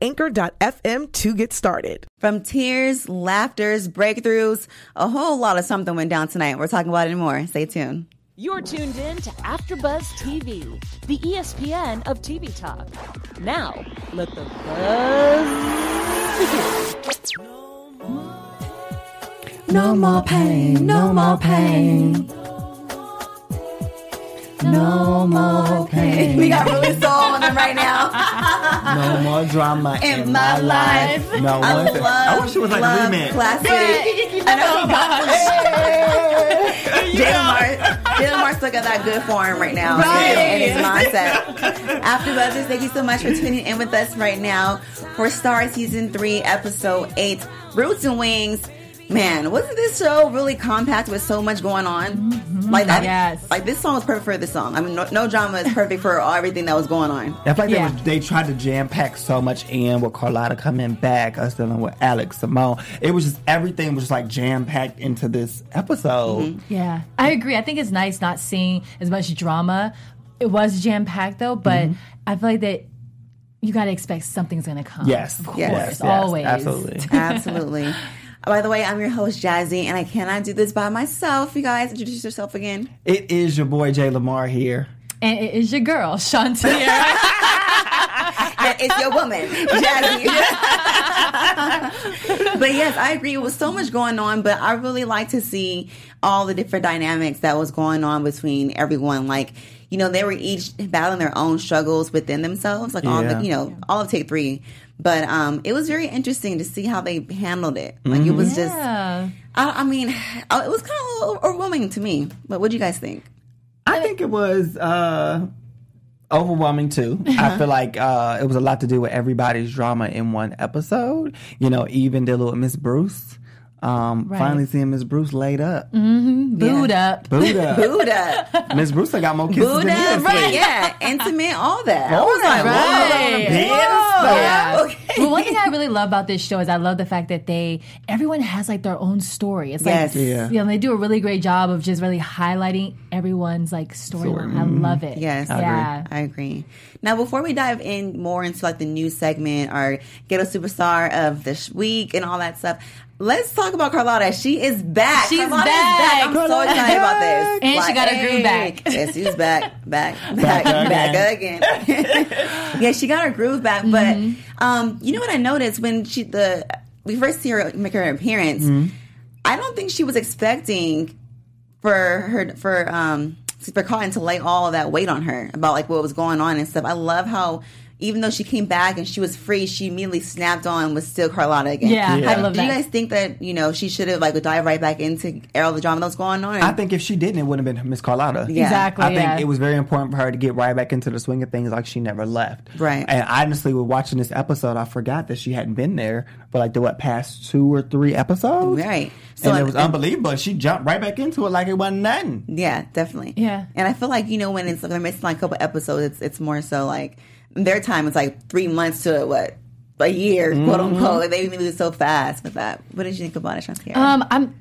anchor.fm to get started. From tears, laughters, breakthroughs, a whole lot of something went down tonight. We're talking about it more. Stay tuned. You're tuned in to AfterBuzz TV, the ESPN of TV talk. Now, let the buzz begin. No more pain, no more pain. No more pain. We got really soul on them right now. No more drama in, In my life. No I one. love, I wish it was like love remix. classic. I know. Oh Jalen Mar- Jay Lamar still got that good form right now Right. in his mindset. After Buzzers, thank you so much for tuning in with us right now for Star Season 3, Episode 8, Roots and Wings. Man, wasn't this show really compact with so much going on? Mm-hmm. Like that, Yes. like this song was perfect for this song. I mean, no, no drama is perfect for all, everything that was going on. I feel like Yeah. they, was, they tried to jam pack so much in with Carlotta coming back, us dealing with Alex Simone. It was just everything was just like jam packed into this episode. Mm-hmm. Yeah, I agree. I think it's nice not seeing as much drama. It was jam packed though, but mm-hmm. I feel like that you got to expect something's going to come. Yes, of course, Yes, yes, yes, always. absolutely. Absolutely. By the way, I'm your host, Jazzy, and I cannot do this by myself. You guys, introduce yourself again. It is your boy Jay Lamar here. And it is your girl, Shantia. Yeah, it's your woman, Jazzy. but yes, I agree. It was so much going on, but I really like to see all the different dynamics that was going on between everyone. Like, you know, they were each battling their own struggles within themselves, like all Yeah. the, you know, all of take three. But um, it was very interesting to see how they handled it. Like, it was just, yeah. I, I mean, it was kind of overwhelming to me. But what do you guys think? I think it was uh, overwhelming too. I feel like uh, it was a lot to do with everybody's drama in one episode. You know, even dealing with Miss Bruce. Um, Right. Finally seeing Miss Bruce laid up. Booed up. Buddha. Buddha. Miss Bruce I got more kisses Buddha, than he has right? sleep. Yeah, intimate, all that. I All was that, whoa. right. Bed Whoa. Yeah. Okay. well, one thing I really love about this show is I love the fact that they everyone has like their own story. It's Yes. like Yeah. you know they do a really great job of just really highlighting everyone's like storyline. I love it. Yes, I yeah. I agree. Now, before we dive in more into like the news segment or ghetto superstar of this week and all that stuff, let's talk about Carlotta. She is back. She's Carlotta back. Is back. I'm so Carlotta's excited about this. And she got her groove back. Yes, she's back, back, back, Back back again. yeah, she got her groove back. Mm-hmm. But um, you know what I noticed when she the we first see her make her appearance. Mm-hmm. I don't think she was expecting for her for um for Cotton to lay all of that weight on her about like what was going on and stuff. I love how even though she came back and she was free, she immediately snapped on and was still Carlotta again. Yeah, Yeah. I love Do that. you guys think that you know she should have like dive right back into all the drama that was going on? I think if she didn't, it wouldn't have been Miss Carlotta. Yeah. Exactly. I think yeah. it was very important for her to get right back into the swing of things like she never left. Right. And honestly, with watching this episode, I forgot that she hadn't been there for like the what past two or three episodes. Right. So and it was and- unbelievable. She jumped right back into it like it wasn't nothing. Yeah, definitely. Yeah. And I feel like, you know, when it's like they're missing like a couple episodes, it's it's more so like their time is like three months to what? A year, quote unquote. Like they move so fast with that. What did you think about it, Shantiera? Um, I'm.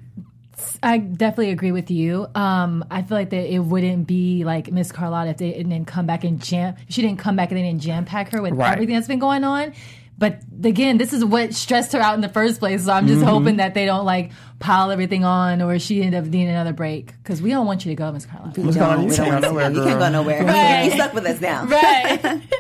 I definitely agree with you. Um, I feel like that it wouldn't be like Miss Carlotta if they didn't come back and jam. She didn't come back and they didn't jam pack her with Right. everything that's been going on. But again, this is what stressed her out in the first place. So I'm just mm-hmm. hoping that they don't like pile everything on, or she end up needing another break because we don't want you to go, Miss Carlotta. we What's don't, going on? we You don't can't want go to nowhere, You can't go nowhere. Right. You stuck with us now. Right.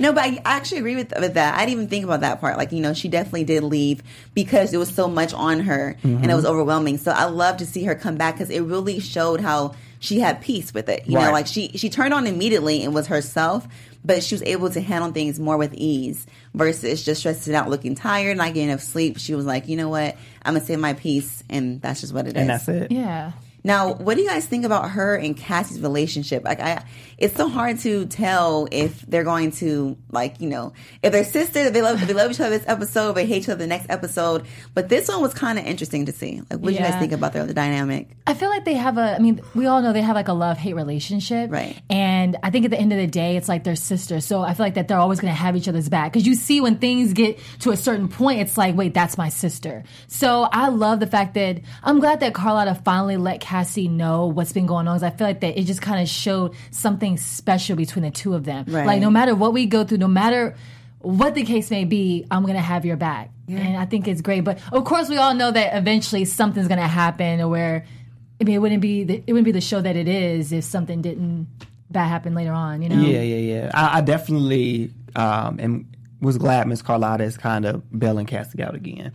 No, but I actually agree with with that. I didn't even think about that part. Like, you know, she definitely did leave because there was so much on her and it mm-hmm. was overwhelming. So I love to see her come back because it really showed how she had peace with it. You know, like she she turned on immediately and was herself, but she was able to handle things more with ease versus just stressing out, looking tired, not getting enough sleep. She was like, you know what, I'm gonna say my piece, and that's just what it is. And that's it. yeah. Now, what do you guys think about her and Cassie's relationship? Like, I, it's so hard to tell if they're going to, like, you know, if they're sisters, they love, they love each other this episode, they hate each other the next episode. But this one was kind of interesting to see. Like, what do you guys think about their the dynamic? I feel like they have a. I mean, we all know they have like a love hate relationship, Right. And I think at the end of the day, it's like they're sisters. So I feel like that they're always going to have each other's back because you see when things get to a certain point, it's like, wait, that's my sister. So I love the fact that I'm glad that Carlotta finally let Cassie know what's been going on. Because I feel like that it just kind of showed something special between the two of them. Right. Like no matter what we go through, no matter what the case may be, I'm gonna have your back. And I think it's great. But of course we all know that eventually something's gonna happen or where I mean it wouldn't be the, it wouldn't be the show that it is if something didn't bad happen later on, you know? Yeah, yeah, yeah. I, I definitely um, am, was glad Miss Carlotta is kind of bailing Cassie out again.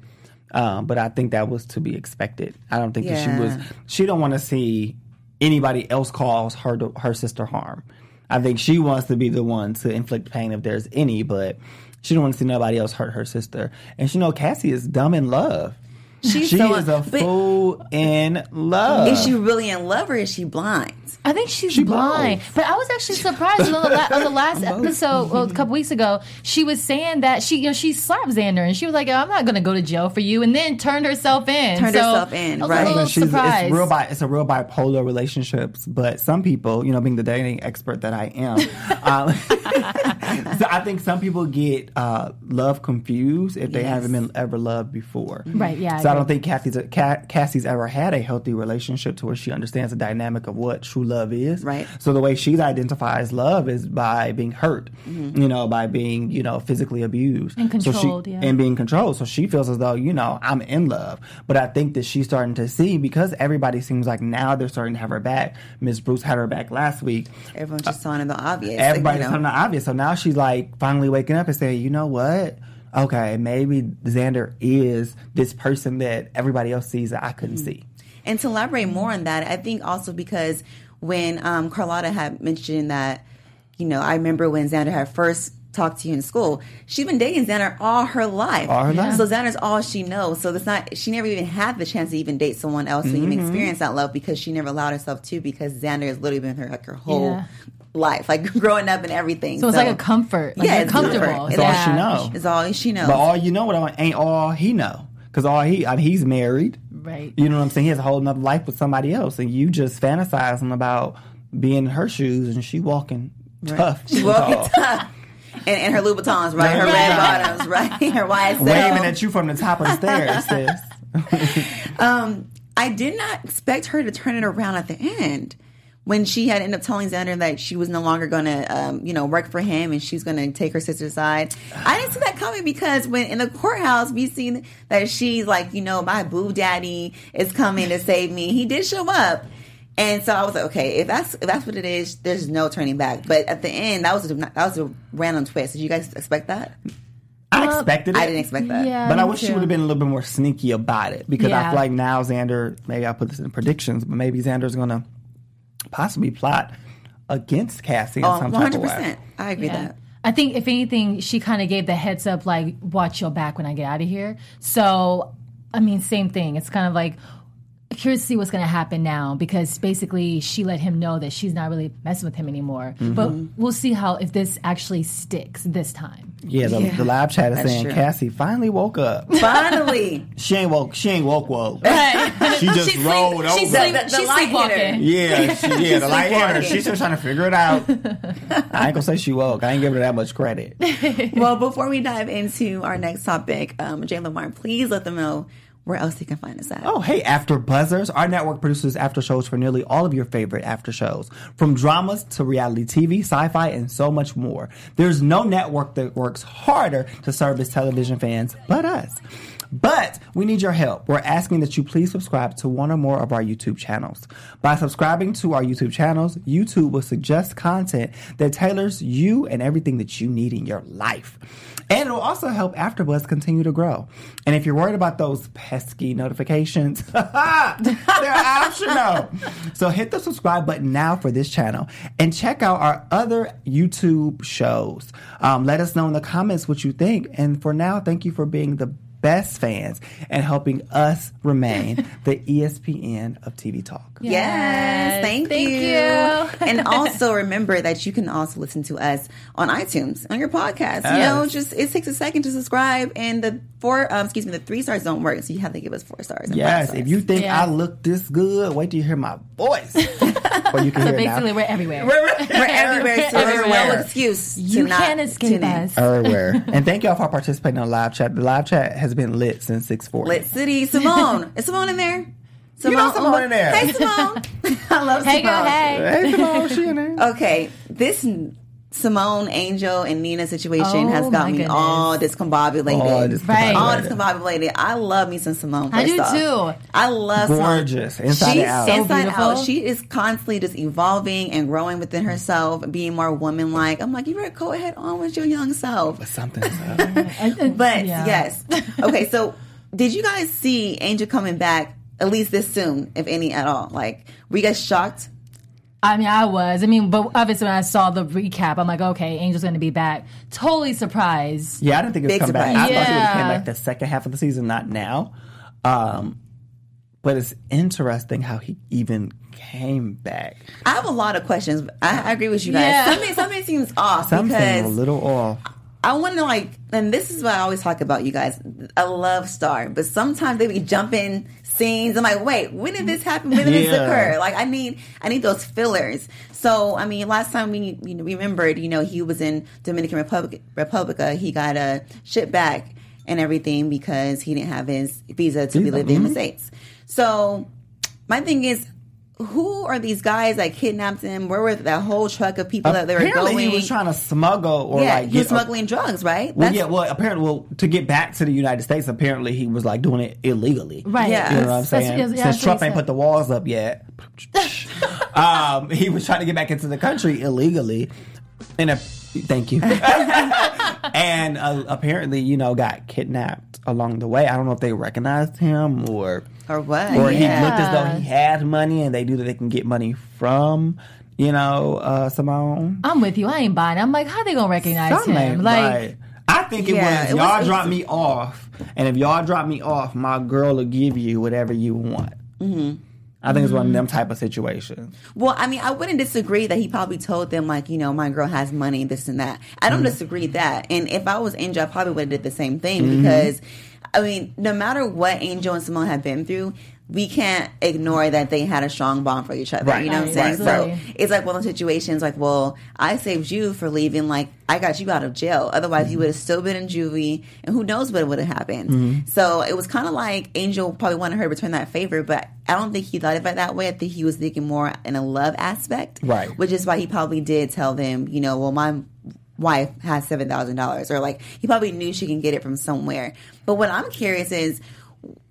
Um, but I think that was to be expected. I don't think that she was. She don't want to see anybody else cause her to, her sister harm. I think she wants to be the one to inflict pain if there's any, but she don't want to see nobody else hurt her sister. And she know Cassie is dumb in love. She's she so- is a but- fool in love. Is she really in love or is she blind? I think she's She blind. both. But I was actually surprised on the, la- on the last episode, well, a couple weeks ago, she was saying that she, you know, she slapped Xander and she was like, "I'm not going to go to jail for you," and then turned herself in. Turned So, herself in, I was right. A little Because she's- surprised. It's real bi- it's a real bipolar relationships, but some people, you know, being the dating expert that I am, um, so I think some people get uh, love confused if they Yes. haven't been ever loved before. Right, yeah, So I don't think Kathy's Ca- Cassie's ever had a healthy relationship to where she understands the dynamic of what true love is. Right. So the way she identifies love is by being hurt, mm-hmm. you know, by being you know physically abused And So she- controlled, yeah. and being controlled. So she feels as though, you know, I'm in love. But I think that she's starting to see because everybody seems like now they're starting to have her back. Miss Bruce had her back last week. Everyone's just uh, telling her the obvious. like, Everybody's you know. telling her obvious. So now she's like finally waking up and saying, you know what? Okay, maybe Xander is this person that everybody else sees that I couldn't see. And to elaborate more on that, I think also because when um, Carlotta had mentioned that, you know, I remember when Xander had first talked to you in school, she's been dating Xander all her life. All her life. So Xander's all she knows. So it's not, she never even had the chance to even date someone else to Mm-hmm. even experience that love because she never allowed herself to because Xander has literally been her like her whole Yeah. Life, like growing up and everything. so it's like a comfort. Like Yeah, it's comfortable. comfort. That's all Yeah. she knows. It's all she knows. But all you know what I ain't all he know. Because all he, I mean, he's married. Right. You know what I'm saying? He has a whole nother life with somebody else, and you just fantasizing about being in her shoes, and she walking tough, She's and walking tall, tough. And, and her Louboutins, right? Her red bottoms, right? Her YSL. waving at you from the top of the stairs, sis. Um, I did not expect her to turn it around at the end when she had ended up telling Xander that she was no longer going to, um, you know, work for him and she's going to take her sister's side. I didn't see that coming because when in the courthouse we seen that she's like, you know, my boo daddy is coming to save me. He did show up. And so I was like, okay, if that's if that's what it is, there's no turning back. But at the end, that was a, that was a random twist. Did you guys expect that? I expected it. I didn't expect that. Yeah, But I me wish she would have been a little bit more sneaky about it because I feel like now Xander, maybe I put this in predictions, but maybe Xander's going to possibly plot against Cassie in Oh, some 100 type of way. percent. I agree with Yeah. that. I think if anything, she kind of gave the heads up, like, watch your back when I get out of here. So, I mean, same thing. It's kind of like, curious to see what's going to happen now because basically she let him know that she's not really messing with him anymore. Mm-hmm. But we'll see how if this actually sticks this time. Yeah, the, Yeah, the live chat is saying true. Cassie finally woke up. Finally. she ain't woke. She ain't woke. Woke. She just She's rolled sleep- over. She's, The- sleep, the- the she's light hit sleepwalking. Yeah, she, yeah, the light hit her. sleepwalking. She's still trying to figure it out. I ain't gonna say she woke. I ain't giving her that much credit. well, before we dive into our next topic, um, Jay Lamar, please let them know where else you can find us at. Oh, hey, After Buzzers. Our network produces after shows for nearly all of your favorite after shows, from dramas to reality TV, sci fi, and so much more. There's no network that works harder to service television fans but us. But we need your help. We're asking that you please subscribe to one or more of our YouTube channels. By subscribing to our YouTube channels, YouTube will suggest content that tailors you and everything that you need in your life. And it'll also help AfterBuzz continue to grow. And if you're worried about those pesky notifications, they're optional. So hit the subscribe button now for this channel and check out our other YouTube shows. Um, let us know in the comments what you think. And for now, thank you for being the best fans and helping us remain the ESPN of TV talk. Yes, Yes. thank, Thank you. you. and also remember that you can also listen to us on iTunes on your podcast. You know, just it takes a second to subscribe, and the four, um, excuse me, the three stars don't work, so you have to give us four stars. and Yes, stars. if you think Yeah. I look this good, wait till you hear my voice. or you can So basically, we're everywhere. we're everywhere, so there's no excuse. you to not can't escape us. Everywhere. and thank y'all for participating on the live chat. The live chat has been lit since 640. Lit City, Simone. Is Simone in there? Simone, know Simone in there. Hey, Simone. I love Hey, Simone. girl, hey. Hey, Simone, she in there. Okay, this Simone, Angel, and Nina situation Oh, has got me goodness. all discombobulated. All discombobulated. Right. All discombobulated. I love me some Simone. I do off. too. I love Simone. Gorgeous. Inside She's out. so inside beautiful. out. She is constantly just evolving and growing within herself, being more woman-like. I'm like, you better go ahead on with your young self. Something's up. And- and- But yeah. yes. Okay, so did you guys see Angel coming back at least this soon, if any at all? Like, were you guys shocked? I mean, I was. I mean, but obviously when I saw the recap, I'm like, okay, Angel's going to be back. Totally surprised. Yeah, I didn't think it was Big coming back. I surprise. thought she would have came Yeah. back the second half of the season, not now. Um, but it's interesting how he even came back. I have a lot of questions. I, I agree with you guys. Yeah. Something, something seems off Something a little off. I want to like, and this is what I always talk about, you guys. I love Star, but sometimes they be jumping scenes. I'm like, wait, when did this happen? When did this occur? Like, I need, I need those fillers. So, I mean, last time we you know, remembered, you know, he was in Dominican Republic, Republica. He got a ship back and everything because he didn't have his visa to be living in the mhm. states. So, my thing is. Who are these guys that kidnapped him? Where were that whole truck of people that they were Apparently, going? he was trying to smuggle or yeah, like he was get a- smuggling drugs, right? Well, That's- yeah, well, apparently, well, to get back to the United States, apparently he was like doing it illegally. Right. Yeah. You know what I'm saying? that's- yeah, Since Trump ain't put the walls up yet, um, he was trying to get back into the country illegally. And a, thank you. and uh, apparently, you know, got kidnapped along the way. I don't know if they recognized him or or what? or he looked as though he had money, and they knew that they can get money from, you know, uh, Simone. I'm with you. I ain't buying. I'm like, how they gonna recognize Something him? Like, right. I think it Yeah, was it y'all it drop me off, and if y'all drop me off, my girl will give you whatever you want. Mm-hmm. I think it's one of them mm-hmm. type of situations. Well, I mean, I wouldn't disagree that he probably told them like, you know, my girl has money, this and that. I don't mm-hmm. disagree that. And if I was Angel, I probably would have did the same thing mm-hmm. because, I mean, no matter what Angel and Simone have been through. We can't ignore that they had a strong bond for each other. Right. You know what I'm saying? right. So it's like one of those situations like, well, I saved you for leaving. Like, I got you out of jail. Otherwise, you mm-hmm. would have still been in juvie, and who knows what would have happened. Mm-hmm. So it was kind of like Angel probably wanted her to return that favor, but I don't think he thought of it that way. I think he was thinking more in a love aspect, Right. Which is why he probably did tell them, you know, well, my wife has seven thousand dollars, or like he probably knew she can get it from somewhere. But what I'm curious is.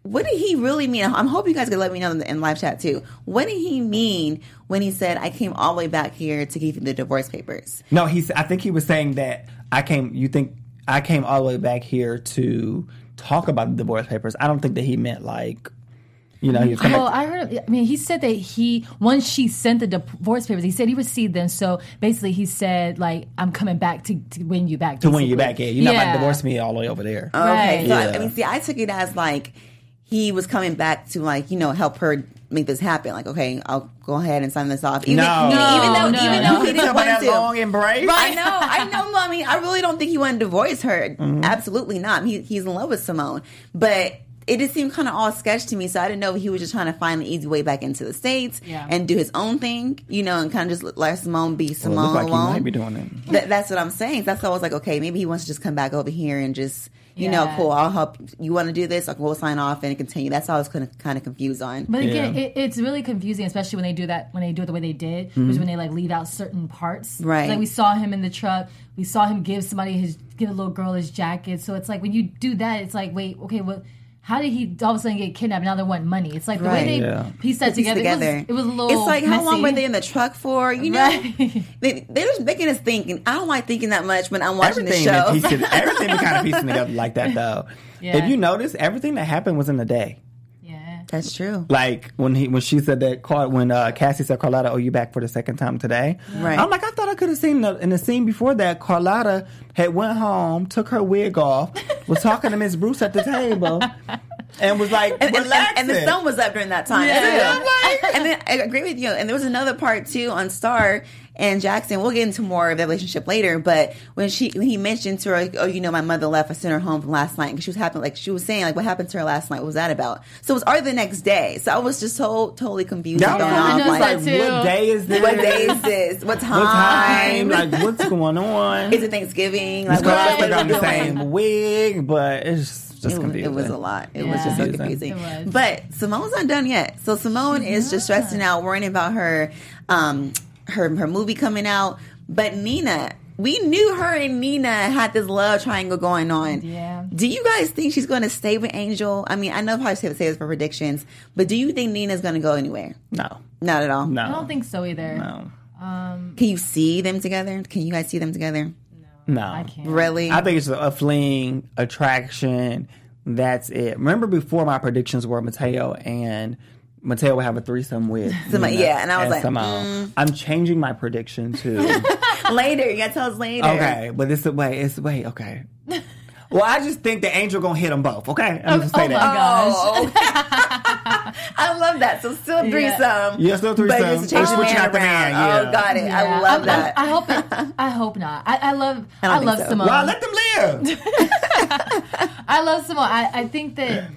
What did he really mean? I'm hoping you guys could let me know in, in live chat too. What did he mean when he said, "I came all the way back here to give you the divorce papers"? No, he's. I think he was saying that I came. You think I came all the way back here to talk about the divorce papers? I don't think that he meant like, you know, he was coming. Well, I heard. I mean, he said that he once she sent the divorce papers, he said he received them. So basically, he said like, "I'm coming back to, to win you back." to win you back, yeah, you're not about to divorce me all the way over there. Okay, Right. so I, Yeah. I mean, see, I took it as like he was coming back to like you know help her make this happen. Like, okay, I'll go ahead and sign this off. Even, No. even, even though, No, even no. though he didn't want about to. that long embrace? I know, I know, mommy. I really don't think he wanted to divorce her. Mm-hmm. Absolutely not. He, he's in love with Simone, but it just seemed kind of all sketch to me. So I didn't know if he was just trying to find an easy way back into the states Yeah. and do his own thing, you know, and kind of just let Simone be Well, it Simone looks like he alone. might be doing it. Th- that's what I'm saying. That's why I was like, okay, maybe he wants to just come back over here and just, you know, cool. I'll help. You want to do this? Like, we'll sign off and continue. That's all I was kind of kind of confused on. But again, Yeah. it, it's really confusing, especially when they do that. When they do it the way they did, which is when they like leave out certain parts. Right. Like we saw him in the truck. We saw him give somebody his give a little girl his jacket. So it's like when you do that, it's like wait, okay, well, how did he all of a sudden get kidnapped? Now they want money. It's like the Right. way they Yeah. pieced that Piece together. It, was, it was a little. It's like how long were they in the truck for? You know, Right. they, they're just making us think, and I don't like thinking that much when I'm watching the show. that pieced everything we kind of piecing together like that though. Yeah. If you notice, everything that happened was in the day. That's true. Like when he when she said that Car- when uh, Cassie said Carlotta, "Oh, you back for the second time today?" Right. I'm like, I thought I could have seen the, in the scene before that. Carlotta had went home, took her wig off, was talking to Miss Bruce at the table, and was like, and, and, and, the sun was up during that time. Yeah. too. I'm like- and then I agree with you. And there was another part too on Star and Jackson. We'll get into more of that relationship later. But when she when he mentioned to her, like, oh, you know, my mother left. I sent her home from last night because she was happy. Like she was saying, like, what happened to her last night? What was that about? So it was already the next day. So I was just so totally confused. Y'all and thrown probably off, noticed like, that too. what day is this? what day is this? What time? What time? Like, what's going on? is it Thanksgiving? Like, what, Carlotta what got are we the same wig, but it's just, just it was, it was a lot. It was just so Confusing. confusing. It was. But Simone's not done yet. So Simone is just stressing out, worrying about her, um, her her movie coming out. But Nina, we knew her and Nina had this love triangle going on. Yeah. Do you guys think she's going to stay with Angel? I mean, I know probably say this for predictions, but do you think Nina's going to go anywhere? No, Not at all. no, I don't think so either. no, um, Can you see them together? Can you guys see them together? no. I can't. Really? I think it's a fleeing attraction. That's it. Remember before my predictions were Mateo and Mateo would have a threesome with Simone, Nina yeah, and I was like, Simone. Mm. I'm changing my prediction to later. You got to tell us later. okay, but it's the way. It's wait, okay. Well, I just think the angel gonna hit them both. Okay, I'm just oh saying Oh my that. gosh. Oh, I love that. So still a threesome. Yeah, still But threesome. just change We're the switching man out the man, around. yeah. Oh, got it. I love I'm- I'm- that. I hope. It, I hope not. I, I love. I I, love think so. Simone. Well, let them live. I love Simone. I, I think that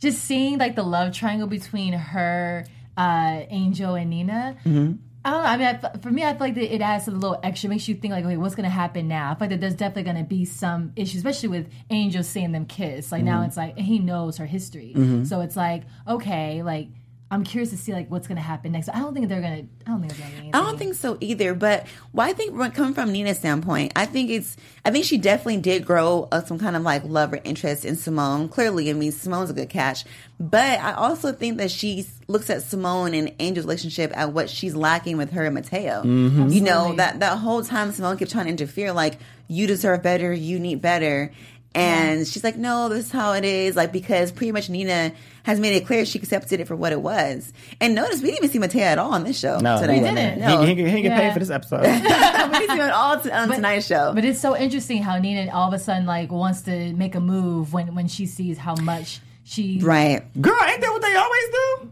just seeing like the love triangle between her, uh, Angel, and Nina. Mm-hmm. I don't know. I mean, I, for me, I feel like that it adds a little extra, makes you think like, okay, what's going to happen now? I feel like that there's definitely going to be some issues, especially with Angel seeing them kiss. Like Mm-hmm. now, it's like he knows her history, so it's like, okay, like I'm curious to see like what's going to happen next. I don't think they're going to. I don't think they're going to. I don't think so either. But well, I think coming from Nina's standpoint, I think it's. I think she definitely did grow uh, some kind of like love or interest in Simone. Clearly, I mean, Simone's a good catch. But I also think that she looks at Simone and Angel's relationship at what she's lacking with her and Mateo. Mm-hmm. You know that that whole time Simone kept trying to interfere, like you deserve better, you need better. And she's like, no, this is how it is. Like, because pretty much Nina has made it clear she accepted it for what it was. And notice we didn't even see Mateo at all on this show No, today. he didn't. No. He, he, he, he get Yeah. paid for this episode. we didn't see him at all t- on tonight's show. But it's so interesting how Nina all of a sudden like wants to make a move when when she sees how much she. right. Girl, ain't that what they always do?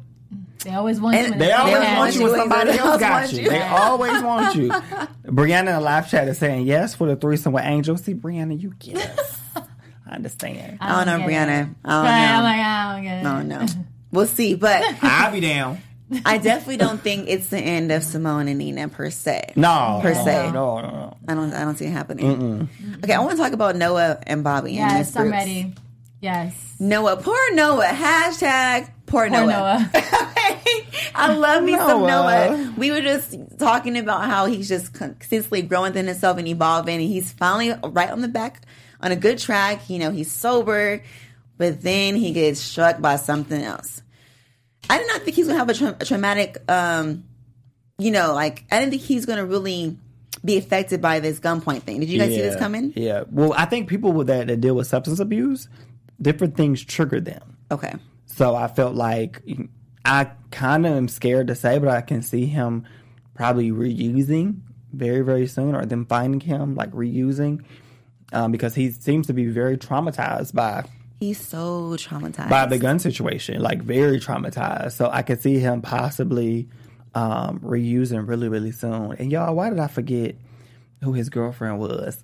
They always want you. And when They it's always always want you when somebody They else got you. you. They always want you. Brianna in the live chat is saying yes for the threesome with Angel. See, Brianna, you get us. I understand. I don't know, get Brianna. it. I don't Right, know. I'm like, I don't get it. I don't know. We'll see. But I'll be down. I definitely don't think it's the end of Simone and Nina per se. No, Per no, se. No, no, no. I don't. I don't see it happening. Okay, I want to talk about Noah and Bobby. and Yes, I'm Brooks. ready. Yes. Noah, poor Noah. Hashtag poor, Poor Noah. Noah. I love me some Noah. Noah. We were just talking about how he's just consistently growing within himself and evolving, and he's finally right on the back on a good track. You know, he's sober, but then he gets struck by something else. I did not think he's gonna have a, tra- a traumatic, um, you know, like I didn't think he's gonna really be affected by this gunpoint thing. Did you guys see this coming? Yeah. Well, I think people with that, that deal with substance abuse, different things trigger them. Okay. So I felt like I kind of am scared to say, but I can see him probably reusing very, very soon, or them finding him like reusing, um, because he seems to be very traumatized by He's so traumatized. by the gun situation, like very traumatized. So I could see him possibly um, reusing really, really soon. And y'all, why did I forget who his girlfriend was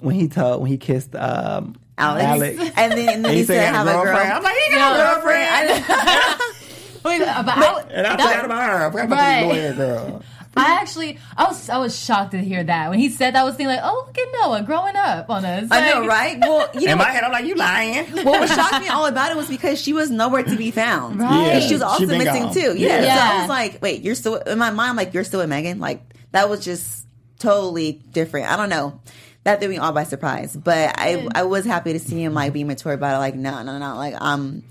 when he told when he kissed um, Alex. And then, and then he, he said, have had a a girl. girlfriend. I'm like, he got a girlfriend. I- Wait, but I, And I forgot about her. I forgot about Right. this lawyer girl. I actually, I was, I was shocked to hear that when he said that. I was thinking like, oh, look at Noah growing up on us. I know, right? Well, you know, In my head, I'm like, you lying. what was shocked me all about it was because she was nowhere to be found. Right. And she was also she missing gone. too. Yeah. Yeah. So I was like, wait, you're still in my mind, I'm like, you're still with Megan? Like, that was just totally different. I don't know. That threw me all by surprise. But I I was happy to see him like be mature about it, like, no, no, no. Like I'm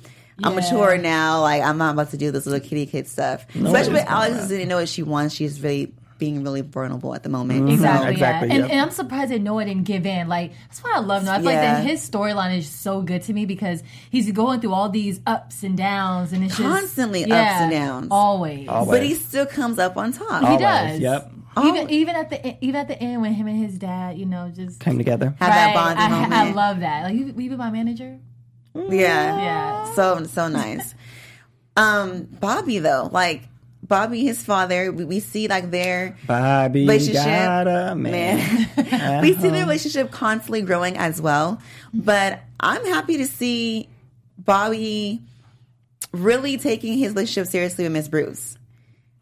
I'm Yeah. mature now. Like I'm not about to do this little kitty kid stuff. Especially with Alex didn't know what she wants. She's really being really vulnerable at the moment. Mm-hmm. Exactly. Exactly, Yeah. And, yep. and I'm surprised that Noah didn't give in. Like that's why I love Noah. I feel like Yeah. that his storyline is so good to me because he's going through all these ups and downs, and it's just Constantly ups yeah, and downs. Always. Always. But he still comes up on top. He does. Yep. Even even at the even at the end when him and his dad, you know, just Came together. Have that bonding I, moment. I love that. Like you, will you be my manager? Yeah. Yeah. So so nice. um, Bobby though, like Bobby, his father, we, we see like their Bobby relationship. got a man. Man. we see their relationship constantly growing as well. But I'm happy to see Bobby really taking his relationship seriously with Miss Bruce.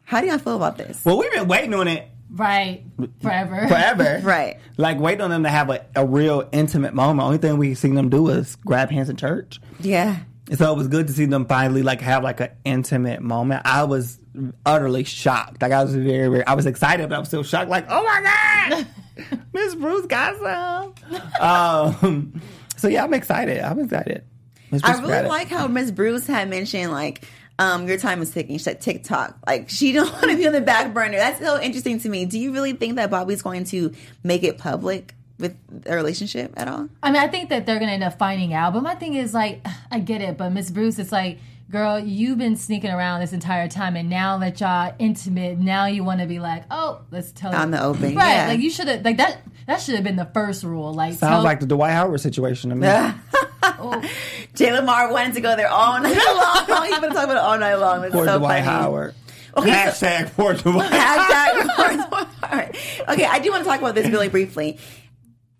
How do y'all feel about this? Well, we've been waiting on it Right. Forever. forever. Right. Like waiting on them to have a, a real intimate moment. Only thing we've seen them do is grab hands in church. Yeah. So it was good to see them finally like have like an intimate moment. I was utterly shocked. Like I was very, very I was excited, but I was still shocked. Like, oh my god, Miss Bruce got some. um, so yeah, I'm excited. I'm excited. I really like how Miss Bruce had mentioned like um, your time is ticking. She said TikTok. Like she don't want to be on the back burner. That's so interesting to me. Do you really think that Bobby's going to make it public with their relationship at all? I mean, I think that they're gonna end up finding out. But my thing is like, I get it, but Miss Bruce, it's like, girl, you've been sneaking around this entire time, and now that y'all intimate, now you want to be like, oh, let's tell On you. the open, right? yeah. Like you should have like that. That should have been the first rule. Like, Sounds tell, like the Dwight Howard situation to me. Oh. Jay Lamar wanted to go there all night long. He's been talking about it all night long. It's Poor so Dwight funny. Howard. Okay, so- Hashtag poor Dwight. Hashtag Okay, I do want to talk about this really briefly.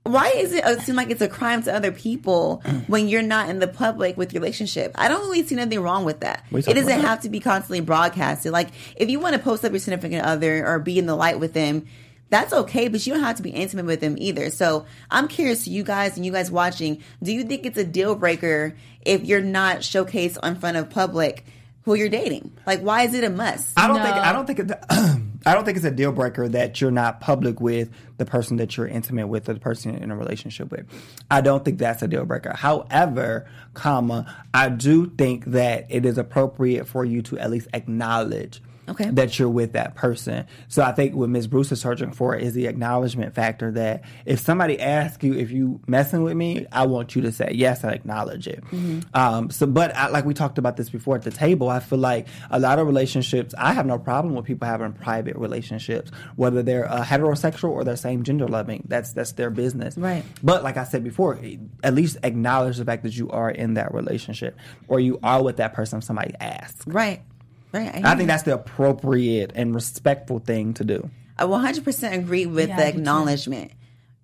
Why is it, it seem like it's a crime to other people when you're not in the public with your relationship? I don't really see nothing wrong with that. It doesn't about that. have to be constantly broadcasted. Like if you want to post up your significant other or be in the light with them, that's okay, but you don't have to be intimate with them either. So I'm curious to you guys and you guys watching, do you think it's a deal breaker if you're not showcased in front of public who you're dating? Like why is it a must? I don't No. think I don't think it, I don't think it's a deal breaker that you're not public with the person that you're intimate with or the person you're in a relationship with. I don't think that's a deal breaker. However, comma, I do think that it is appropriate for you to at least acknowledge Okay. that you're with that person. So I think what Ms. Bruce is searching for is the acknowledgement factor that if somebody asks you if you messing with me, I want you to say yes and acknowledge it. Um, so, but I, like we talked about this before at the table, I feel like a lot of relationships, I have no problem with people having private relationships, whether they're uh, heterosexual or they're same gender loving. That's that's their business. Right. But like I said before, at least acknowledge the fact that you are in that relationship or you are with that person if somebody asks. Right. Right. I think that's the appropriate and respectful thing to do. I 100% agree with Yeah, the I do too. acknowledgement.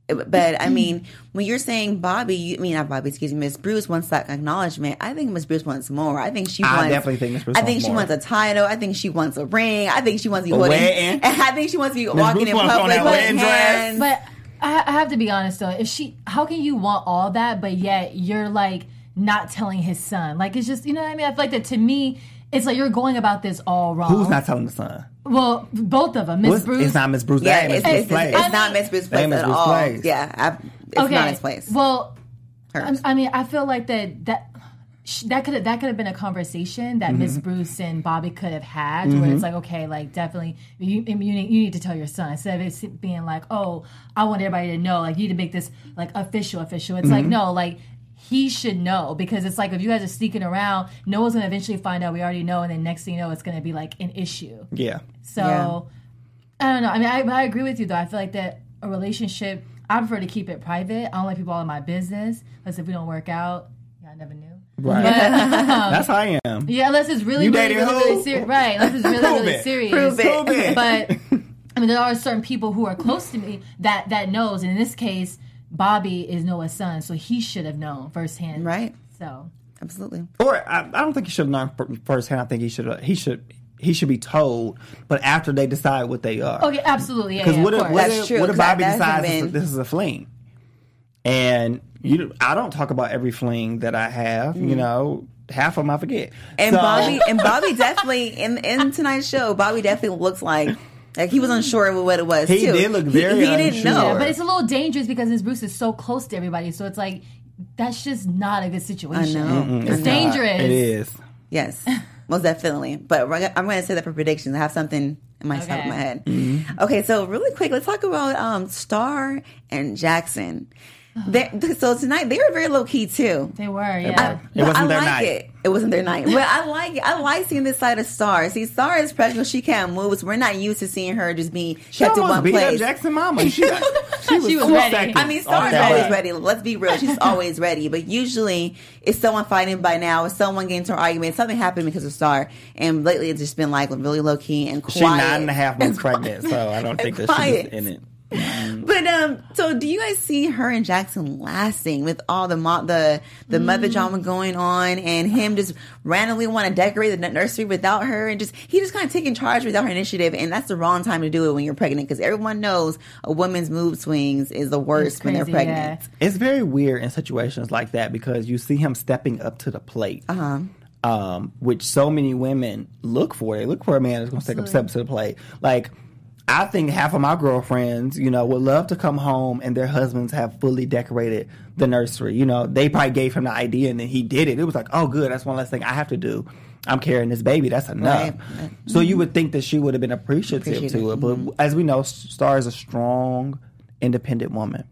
But I mean, when you're saying Bobby, you I mean not Bobby, excuse me, Miss Bruce wants that acknowledgement. I think Miss Bruce wants more. I think she I wants. definitely think Miss Bruce I think wants she more. wants a title. I think she wants a ring. I think she wants to be A holding. I think she wants to be walking Bruce in public with wedding dress. hands. But I, I have to be honest though, if she, how can you want all that, but yet you're like not telling his son? Like it's just, you know what I mean? I feel like that to me, it's like you're going about this all wrong. Who's not telling the son? Well, both of them, Miss it's, Bruce. it's not Miss Bruce. yeah, That ain't it's, Miss it's, Bruce it's, place. it's not Miss Bruce That ain't place Miss at Bruce all. place. Yeah, I, it's okay. not his place. Well, I, I mean, I feel like that that that could that could have been a conversation that mm-hmm. Miss Bruce and Bobby could have had, where mm-hmm. it's like, okay, like definitely you you need, you need to tell your son instead of it being like, oh, I want everybody to know, like you need to make this like official, official. It's like mm-hmm. no, like. He should know because it's like if you guys are sneaking around, no one's gonna eventually find out. We already know, and then next thing you know, it's gonna be like an issue. yeah. So Yeah. I don't know. I mean, I, I agree with you though. I feel like that a relationship, I prefer to keep it private. I don't like people all in my business Unless if we don't work out, yeah, I never knew. Right. Um, That's how I am. Yeah, unless it's really, You really, dating really, really serious. Right, unless it's really, really it. serious. Prove it. Prove it. But I mean, there are certain people who are close to me that that knows, and in this case, Bobby is Noah's son, so he should have known firsthand. Right. So Absolutely. Or I, I don't think he should have known firsthand. I think he should. He should. He should be told, but after they decide what they are. okay, absolutely. Because yeah, what of if what if, what if 'cause Bobby that decides this, been- is- this is a fling? And you, I don't talk about every fling that I have. You know, half of them I forget. Mm-hmm. And So- Bobby and Bobby definitely in in tonight's show, Bobby definitely looks like like he was unsure of what it was. He too. did look very he, he didn't unsure. know. Yeah, but it's a little dangerous because his Bruce is so close to everybody. So it's like that's just not a good situation. I know. It's I know. dangerous. It is. Yes, most definitely. But I'm going to say that for predictions. I have something in my top of my head. Mm-hmm. Okay, so really quick, let's talk about um, Star and Jackson. They, so tonight they were very low key too. They were, yeah. It wasn't I their like night. it. It wasn't their night, but I like. I like seeing this side of Star. See, Star is pregnant. She can't move. We're not used to seeing her just being She kept in almost one beat up place. Jackson Mama. She, she was, She was ready. seconds I mean, off Star is always ready. Let's be real. She's always ready. But usually, it's someone fighting by now. It's someone getting into an argument. Something happened because of Star. And lately, it's just been like really low key and quiet. She nine and a half months pregnant, so I don't think that she's quiet. in it. But um, so do you guys see her and Jackson lasting with all the mo- the the mother drama going on, and him just randomly want to decorate the nursery without her, and just he just kind of taking charge without her initiative, and that's the wrong time to do it when you're pregnant because everyone knows a woman's mood swings is the worst when they're pregnant. yeah. It's very weird in situations like that because you see him stepping up to the plate. Uh-huh. Um, which so many women look for. They look for a man that's going to take up steps to the plate. Like, I think half of my girlfriends, you know, would love to come home and their husbands have fully decorated the nursery. You know, they probably gave him the idea and then he did it. It was like, oh, good, that's one less thing I have to do. I'm carrying this baby. That's enough. Right. So you would think that she would have been appreciative, Appreciative, to it, but as we know, Star is a strong, independent woman.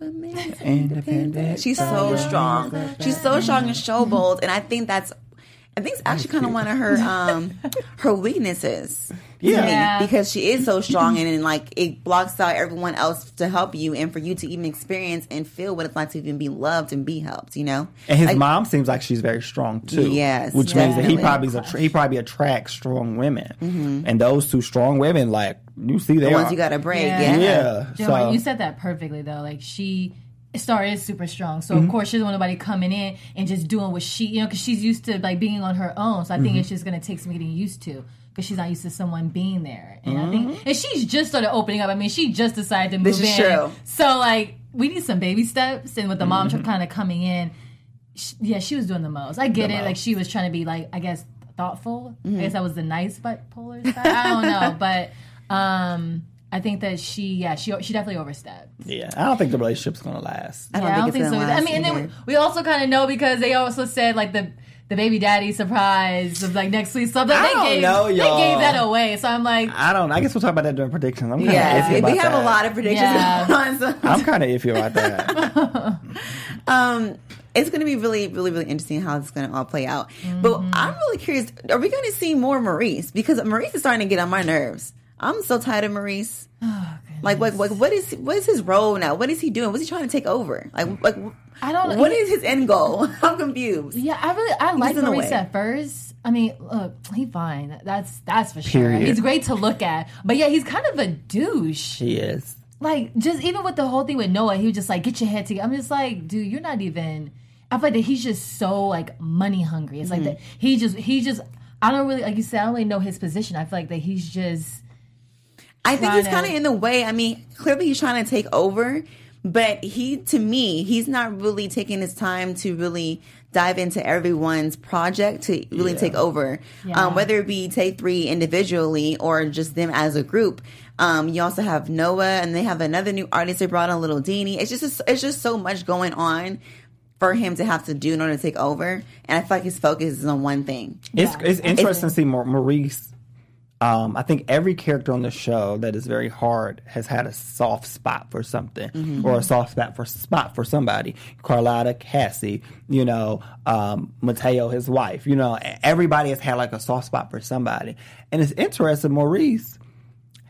Independent. She's so strong. She's so strong and showbold, and I think that's. I think it's actually kind of one of her um her weaknesses. To Yeah. me, Yeah. because she is so strong and, and like it blocks out everyone else to help you and for you to even experience and feel what it's like to even be loved and be helped. You know, And his Like, mom seems like she's very strong too. Yes, which means that he probably is a, he probably attracts strong women, and those two strong women, like you see, they the ones are. you got to break. Yeah. Yeah, yeah. Joe, so you said that perfectly though. Like she, Star is super strong, so Mm-hmm. of course she doesn't want nobody coming in and just doing what she, you know, because she's used to like being on her own. So I Mm-hmm. think it's just gonna take some getting used to. Because she's not used to someone being there, and I Mm-hmm. think, and she's just started opening up. I mean, she just decided to move This is in. true. So like, we need some baby steps, and with the mom Mm-hmm. kind of coming in, sh yeah, she was doing the most. I get The it. Like she was trying to be like, I guess, thoughtful. Mm-hmm. I guess that was the nice bipolar side. I don't know, but um, I think that she, yeah, she she definitely overstepped. yeah, I don't think the relationship's gonna last. I don't yeah, think I don't it's think so. gonna either. I last mean, and then we, we also kind of know because they also said like the the baby daddy surprise of like next week. So they, I don't gave know, they y'all. gave that away. So I'm like, I don't. I guess we'll talk about that during predictions. I'm kind of yeah. iffy about we have that. a lot of predictions Yeah. on. So. I'm kind of iffy about that. um it's going to be really really really interesting how it's going to all play out but Mm-hmm. i'm really curious are we going to see more maurice because maurice is starting to get on my nerves i'm so tired of maurice Oh, like like like what is what is his role now what is he doing what's he trying to take over like like I don't know. what He- is his end goal i'm confused yeah, I really I like in the Maurice way. at first. I mean, look, he's fine. That's that's for sure. Period. He's great to look at, but yeah, he's kind of a douche. she is. like just even with the whole thing with Noah, he was just like, "Get your head together." I'm just like, dude, you're not even. I feel like that he's just so like money hungry. It's Mm-hmm. like that he just he just. I don't really like you said. I don't really know his position. I feel like that he's just. I think he's kind of in the way. I mean, clearly he's trying to take over, but he, to me, he's not really taking his time to really dive into everyone's project to really Yeah. take over. Yeah. Um, whether it be take three individually or just them as a group. Um, you also have Noah, and they have another new artist they brought on, Little Deanie. It's just it's just so much going on for him to have to do in order to take over. And I feel like his focus is on one thing. It's Yeah. it's interesting to see Maurice. Um, I think every character on the show that is very hard has had a soft spot for something, Mm-hmm. or a soft spot for spot for somebody. Carlotta, Cassie, you know, um, Mateo, his wife. You know, everybody has had like a soft spot for somebody, and it's interesting. Maurice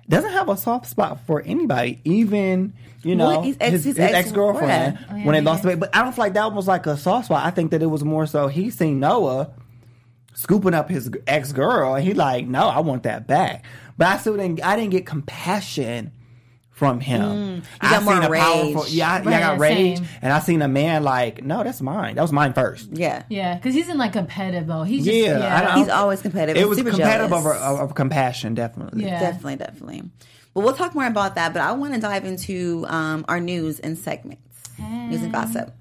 doesn't have a soft spot for anybody, even you know Well, his ex- his, his his ex- girlfriend. Oh, yeah, when they he lost the baby. But I don't feel like that was like a soft spot. I think that it was more so he seen Noah scooping up his ex girl, and he like, no, I want that back. But I still didn't. I didn't get compassion from him. I Mm. got more seen a powerful- rage. Yeah, I, yeah, I got rage, same. and I seen a man like, no, that's mine. That was mine first. Yeah. Yeah, because he's in like competitive mode. He's just Yeah, yeah. I don't- He's always competitive. It was super competitive jealous. over of, of compassion, definitely. Yeah. Definitely, definitely. Well, we'll talk more about that, but I want to dive into um, our news and segments, news and gossip.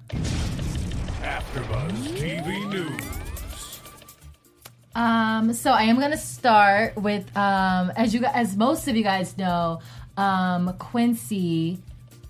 AfterBuzz TV News. Um, so I am gonna start with um, as you as most of you guys know, um, Quincy,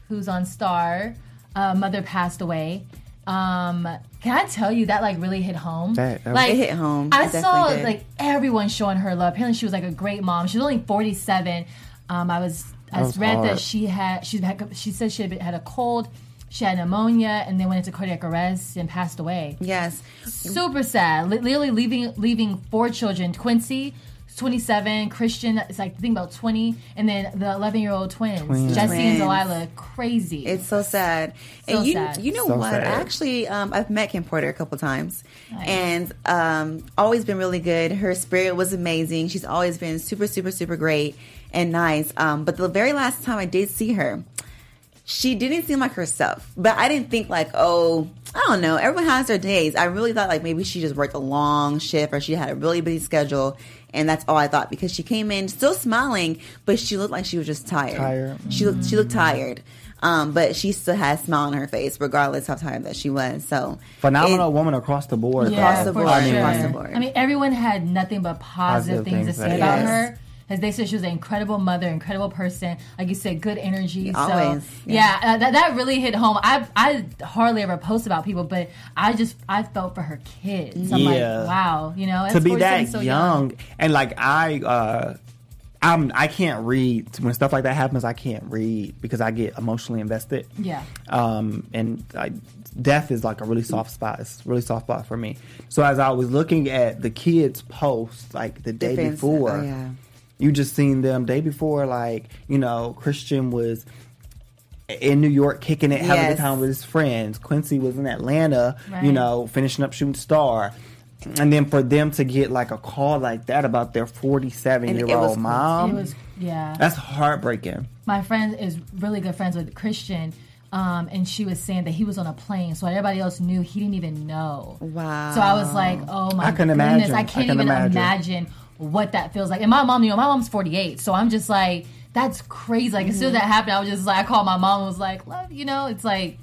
who's on Star, uh, mother passed away, Um, can I tell you that like really hit home? That- that- like It hit home. I It saw did. like everyone showing her love. Apparently, she was like a great mom. She was only forty seven. Um, I was I was read that she had she had she said she had, had a cold. She had pneumonia and then went into cardiac arrest and passed away. Yes. Super sad. Li- Literally leaving leaving four children. Quincy, 27. Christian, it's like I think about 20, and then the 11 year old twins, Twins. Jesse and Delilah. Crazy. It's so sad. So and you, sad. you know So what? sad. Actually, um, I've met Kim Porter a couple times, and um, always been really good. Her spirit was amazing. She's always been super, super, super great and nice. Um, but the very last time I did see her, she didn't seem like herself. But I didn't think like, oh, I don't know. Everyone has their days. I really thought like maybe she just worked a long shift or she had a really busy schedule. And that's all I thought because she came in still smiling, but she looked like she was just tired. Tired. She looked she looked tired. Um, but she still had a smile on her face, regardless how tired that she was. So Phenomenal it- woman across the board. yeah, across the for board, sure. across the board. I mean, everyone had nothing but positive, Positive things, things to say about say. her. As they said, she was an incredible mother, incredible person. Like you said, good energy. Always, So, yeah. yeah, uh, that, that really hit home. I I hardly ever post about people, but I just I felt for her kids. I'm Yeah. like, wow, you know, to that's be that so young, and like I uh I'm I can't read when stuff like that happens I can't read because I get emotionally invested. Yeah. Um and I, death is like a really soft spot. It's a really soft spot for me. So as I was looking at the kids post like the day Defense- before oh, yeah. You just seen them day before like, you know, Christian was in New York kicking it, having a Yes. good time with his friends. Quincy was in Atlanta, you know, finishing up shooting star. And then for them to get like a call like that about their 47 year old mom, was yeah. that's heartbreaking. my friend is really good friends with Christian. Um, and she was saying that he was on a plane, so everybody else knew he didn't even know. Wow. So I was like, "Oh my I goodness, imagine. I I can't can even imagine. imagine. What that feels like." And my mom, you know, my mom's forty eight, so I'm just like, "That's crazy!" Like as soon as that happened, I was just like, I called my mom and was like, "Love," you know, it's like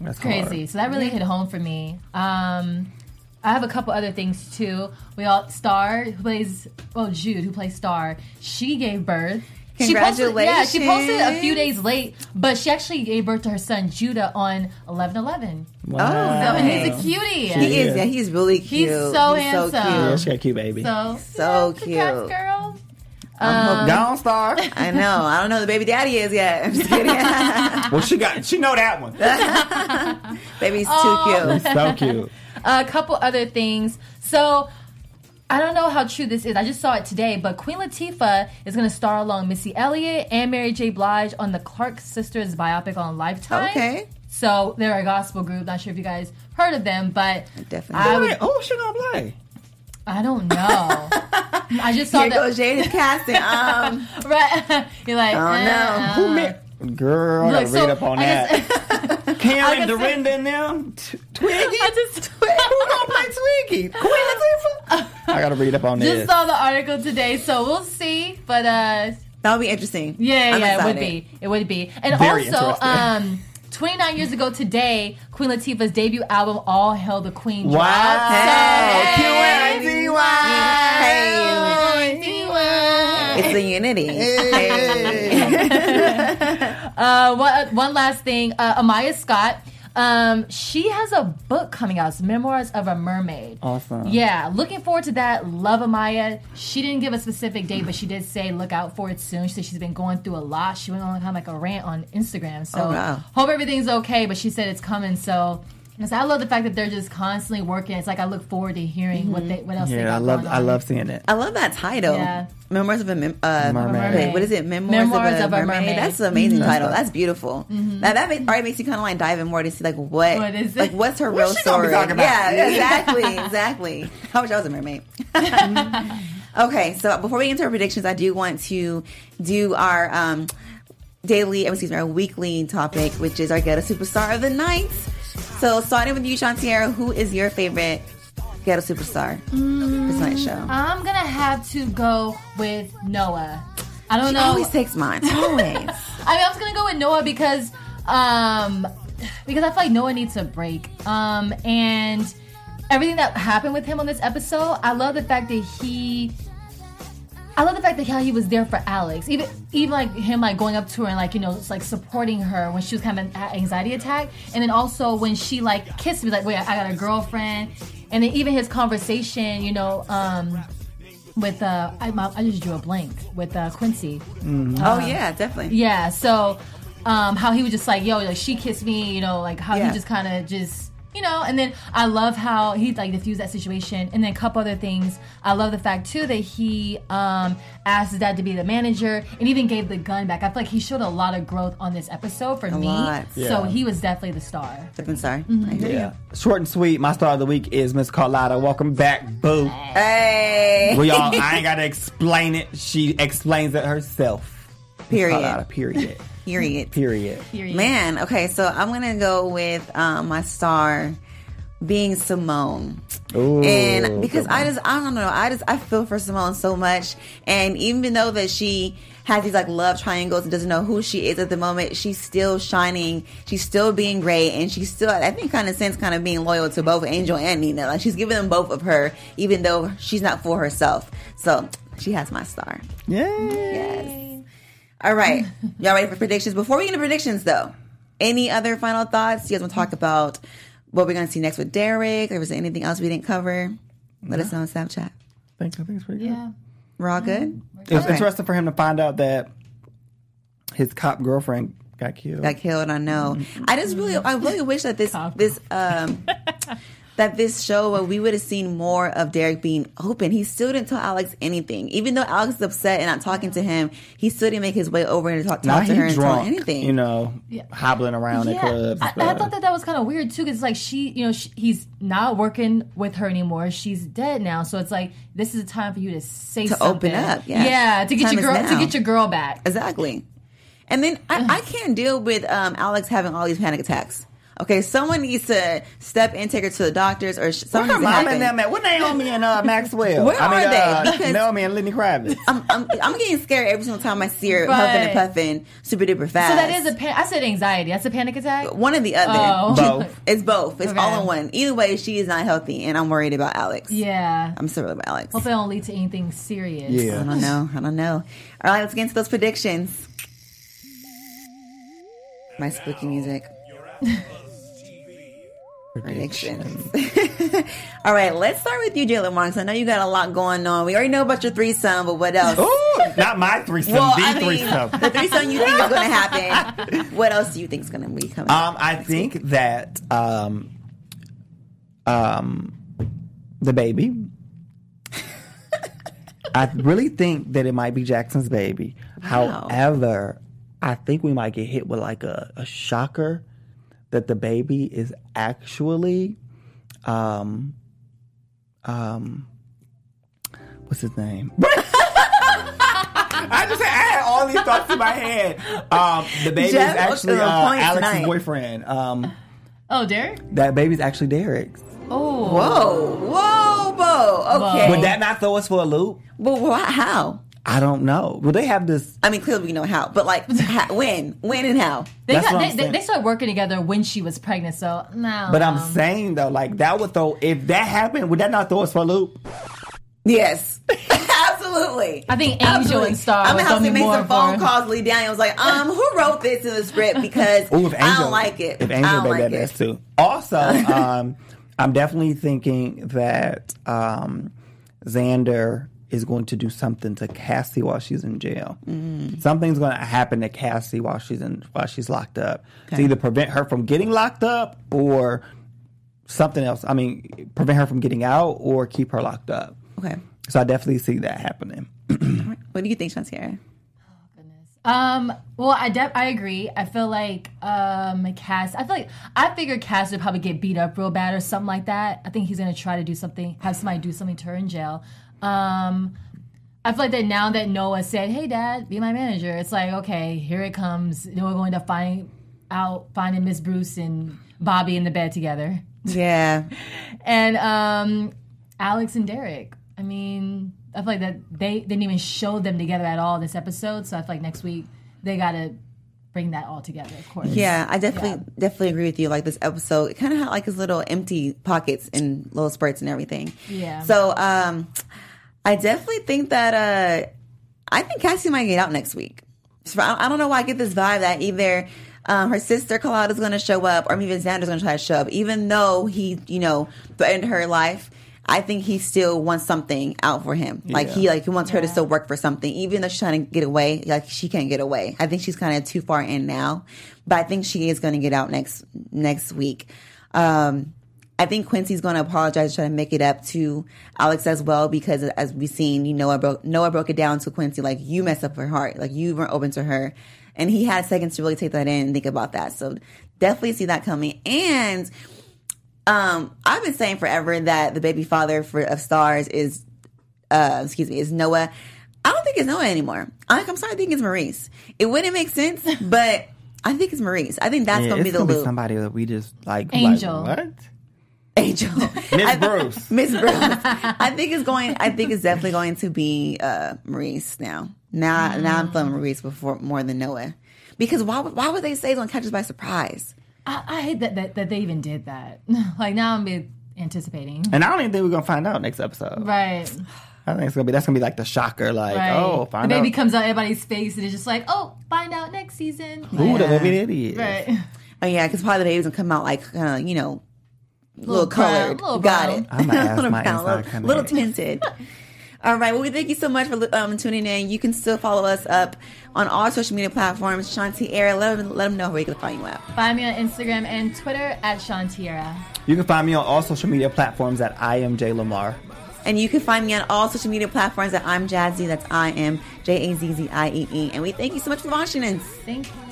That's crazy. hard. So that really hit home for me. Um, I have a couple other things too. We all Star who plays well Jude who plays Star. She gave birth. She posted, yeah, she posted a few days late, but she actually gave birth to her son Judah on 11-11. Wow. Oh, So nice. he's a cutie. He Yeah. is. Yeah, he's really cute. He's so handsome. Yeah, she got a cute baby. So, So yeah, congrats, cute. girl. Um, Gone star. I know. I don't know who the baby daddy is yet. I'm just kidding. well, she got. She know that one. Baby's Oh. too cute. so cute. a couple other things. So I don't know how true this is. I just saw it today, but Queen Latifah is going to star along Missy Elliott and Mary J. Blige on the Clark sisters biopic on Lifetime. Okay. So they're a gospel group. Not sure if you guys heard of them, but Definitely. I would. Wait, oh, she gonna play. I don't know. I just saw Here that. goes Jaden's casting. Um, Right? You're like, Oh, no. uh, Who met? Girl, I Look, gotta so read up on I that. just- I Karen, can say- Dorinda, and them. T- Twiggy. I just, Who gonna play Twiggy? Queen Latifah. I gotta read up on this. just saw the article today, so we'll see. But uh, that would be interesting. Yeah, I'm yeah, it would be. It would be. And Very also, um, 29 years ago today, Queen Latifah's debut album, All Hail the Queen, Wow. dropped. Hey. Q-A-D-Y. Hey. It's the unity. Hey. Uh, one, one last thing, uh, Amiyah Scott. Um, she has a book coming out. It's Memoirs of a Mermaid. Awesome. Yeah, looking forward to that. Love Amiyah. She didn't give a specific date, but she did say look out for it soon. She said she's been going through a lot. She went on kind of like a rant on Instagram. So Oh, wow. hope everything's okay. But she said it's coming. So. And so I love the fact that they're just constantly working. It's like I look forward to hearing what they what else they Yeah, got I love. going I love seeing it. I love that title. Yeah. Memoirs of a mem- uh, Mermaid. wait, what is it? Memoirs, Memoirs of, a, of a mermaid. Mermaid. That's an amazing Mm-hmm. title. That's beautiful. That that makes, already makes you kind of like dive in more to see like what, What is it? like what's her What's real she be story. about? Yeah, exactly, exactly. I wish I was a mermaid. okay, so before we get into our predictions, I do want to do our um, daily, excuse me, our weekly topic, which is our Ghetto superstar of the night. So starting with you, Shantiera, who is your favorite ghetto superstar this night show? I'm gonna have to go with Noah. I don't She know. always takes mine. Always. I mean, I was gonna go with Noah because, um, because I feel like Noah needs a break. Um, and everything that happened with him on this episode, I love the fact that he I love the fact that how he was there for Alex, even even like him like going up to her and like you know just like supporting her when she was kind of an anxiety attack, and then also when she like kissed me like wait I got a girlfriend, and then even his conversation you know um with uh I, I just drew a blank with uh Quincy. Oh yeah, definitely. yeah so um how he was just like yo like she kissed me you know like how Yeah. he just kind of just you know and then i love how he like diffused that situation and then a couple other things i love the fact too that he um asked his dad to be the manager and even gave the gun back i feel like he showed a lot of growth on this episode for me lot. so he was definitely the star Different sorry. Mm-hmm. I hear you. Yeah. Short and sweet. My star of the week is Miss Carlotta. Welcome back, boo. Hey. Well, y'all, I ain't gotta explain it. She explains it herself. Period. Carlotta, period. Period. Period. Period. Man, okay, so I'm gonna go with um, my star being Simone. Ooh, and because I just I don't know, I just I feel for Simone so much. And even though that she has these like love triangles and doesn't know who she is at the moment, she's still shining. She's still being great, and she's still I think kind of sense kind of being loyal to both Angel and Nina. Like she's giving them both of her, even though she's not for herself. So she has my star. Yay. Yes. All right. Y'all ready for predictions? Before we get into predictions, though, any other final thoughts? You guys want to talk about what we're going to see next with Derek? Or was there anything else we didn't cover? Let us know on Snapchat. I think, I think it's pretty good. yeah We're all good? It was Okay. interesting for him to find out that his cop girlfriend got killed. Got killed, I know. I just really, I really wish that this, this, um, that this show where we would have seen more of Derek being open. He still didn't tell Alex anything, even though Alex is upset and not talking to him. He still didn't make his way over and talk, talk to he her and tell drunk, anything. you know, hobbling around at yeah, clubs. I, I thought that that was kind of weird too, because like she, you know, she, he's not working with her anymore. She's dead now, so it's like this is a time for you to say To something. open up, yeah. yeah, to get Time your girl to get your girl back. Exactly. And then I, I can't deal with um, Alex having all these panic attacks. Okay, someone needs to step in, take her to the doctors, or sh- Where something her needs to mom happen. and them at? What Naomi and uh, Maxwell? Where I mean, are they? Uh, Because- Naomi and Lenny Kravitz. I'm, I'm, I'm getting scared every single time I see her But- huffing and puffing super duper fast. So that is a pan- I said anxiety. That's a panic attack. one or the other. Oh. Both. It's both. It's Okay. all in one. Either way, she is not healthy, and I'm worried about Alex. Yeah. I'm so worried about Alex. Hope it don't lead to anything serious. Yeah, I don't know. I don't know. All right, let's get into those predictions. My spooky music. Predictions. All right, let's start with you, Jay Lamar. I know you got a lot going on. We already know about your threesome, but what else? Ooh, not my threesome, well, the I mean, threesome. the threesome you think is going to happen. What else do you think is going to be coming? Um, I think that um, um, the baby. I really think that it might be Jackson's baby. However, I think we might get hit with like a, a shocker that the baby is actually, um, um, what's his name? I just I had all these thoughts in my head. Um, the baby Jeff, is actually uh, uh, Alex's tonight. boyfriend. Um, Oh, Derek. that baby's actually Derek's. Oh. whoa, whoa, whoa. Okay. Would that not throw us for a loop? But wh- how? I don't know. Well, they have this. I mean, clearly we know how, but like, how, when? When and how? They, That's got, what they, I'm they, they started working together when she was pregnant, so no. But I'm um, saying though, like that would throw. If that happened, would that not throw us for a loop? Yes, absolutely. I think Angel Absolutely. and Star I'm was gonna have gonna make some phone calls. Lee Daniels was like, um, who wrote this in the script? Because Ooh, if Angel, I don't like it. If Angel don't made like that it. too. Also, um, I'm definitely thinking that um, Xander is going to do something to Cassie while she's in jail. Mm. Something's going to happen to Cassie while she's in while she's locked up to either prevent her from getting locked up or something else. I mean, prevent her from getting out or keep her locked up. Okay. So I definitely see that happening. What do you think, Shantiera? Um. Well, I de- I agree. I feel like um Cass. I feel like I figured Cass would probably get beat up real bad or something like that. I think he's gonna try to do something, have somebody do something to her in jail. Um. I feel like that now that Noah said, "Hey, Dad, be my manager," it's like, okay, here it comes. Then we're going to find out finding Miss Bruce and Bobby in the bed together, Yeah. and um, Alex and Derek. I mean, I feel like that they didn't even show them together at all this episode. So I feel like next week they got to bring that all together. Of course. Yeah, I definitely definitely agree with you. Like this episode, it kind of had like his little empty pockets and little spurts and everything. Yeah. So um, I definitely think that uh, I think Cassie might get out next week. So I I don't know why I get this vibe that either um, her sister Carlotta's going to show up, or maybe Xander's going to try to show up. Even though he, you know, threatened her life, I think he still wants something out for him. Like he, like he wants her to still work for something, even though she's trying to get away. Like she can't get away. I think she's kind of too far in now, but I think she is going to get out next next week. Um, I think Quincy's going to apologize, try to make it up to Alex as well, because as we've seen, you know, Noah broke, Noah broke it down to Quincy, like you messed up her heart, like you weren't open to her. And he had seconds to really take that in and think about that. So definitely see that coming. And, um, I've been saying forever that the baby father for, of stars is, uh, excuse me, is Noah. I don't think it's Noah anymore. I, I'm sorry, I think it's Maurice. It wouldn't make sense, but I think it's Maurice. I think that's Yeah, going to be the gonna be somebody that we just like. Angel. Like, what? Angel. Miss Bruce. Miss Bruce. I think it's going. I think it's definitely going to be uh, Maurice now. Now, now I'm feeling Maurice before more than Noah. Because why? would- Why would they say it's going to catch us by surprise? I, I hate that, that that they even did that. like now I'm be anticipating. And I don't even think we're gonna find out next episode. Right. I think it's gonna be that's gonna be like the shocker. Like, Right. oh, the baby out comes out everybody's face and it's just like, oh, find out next season. who the baby daddy is. Right. Oh yeah, because probably the baby's gonna come out like uh, you know, a little, Little brown, colored. little Got brown. it. I'm gonna ask Little my brown, little, kinda little tinted. All right. Well, we thank you so much for um, tuning in. You can still follow us up on all social media platforms. Shantiera, let them, let them know where you can find you at. Find me on Instagram and Twitter at Shantiera. You can find me on all social media platforms at I am Jay Lamar. And you can find me on all social media platforms at I'm Jazzy. That's I am J A Z Z I E E. And we thank you so much for watching us. Thank you.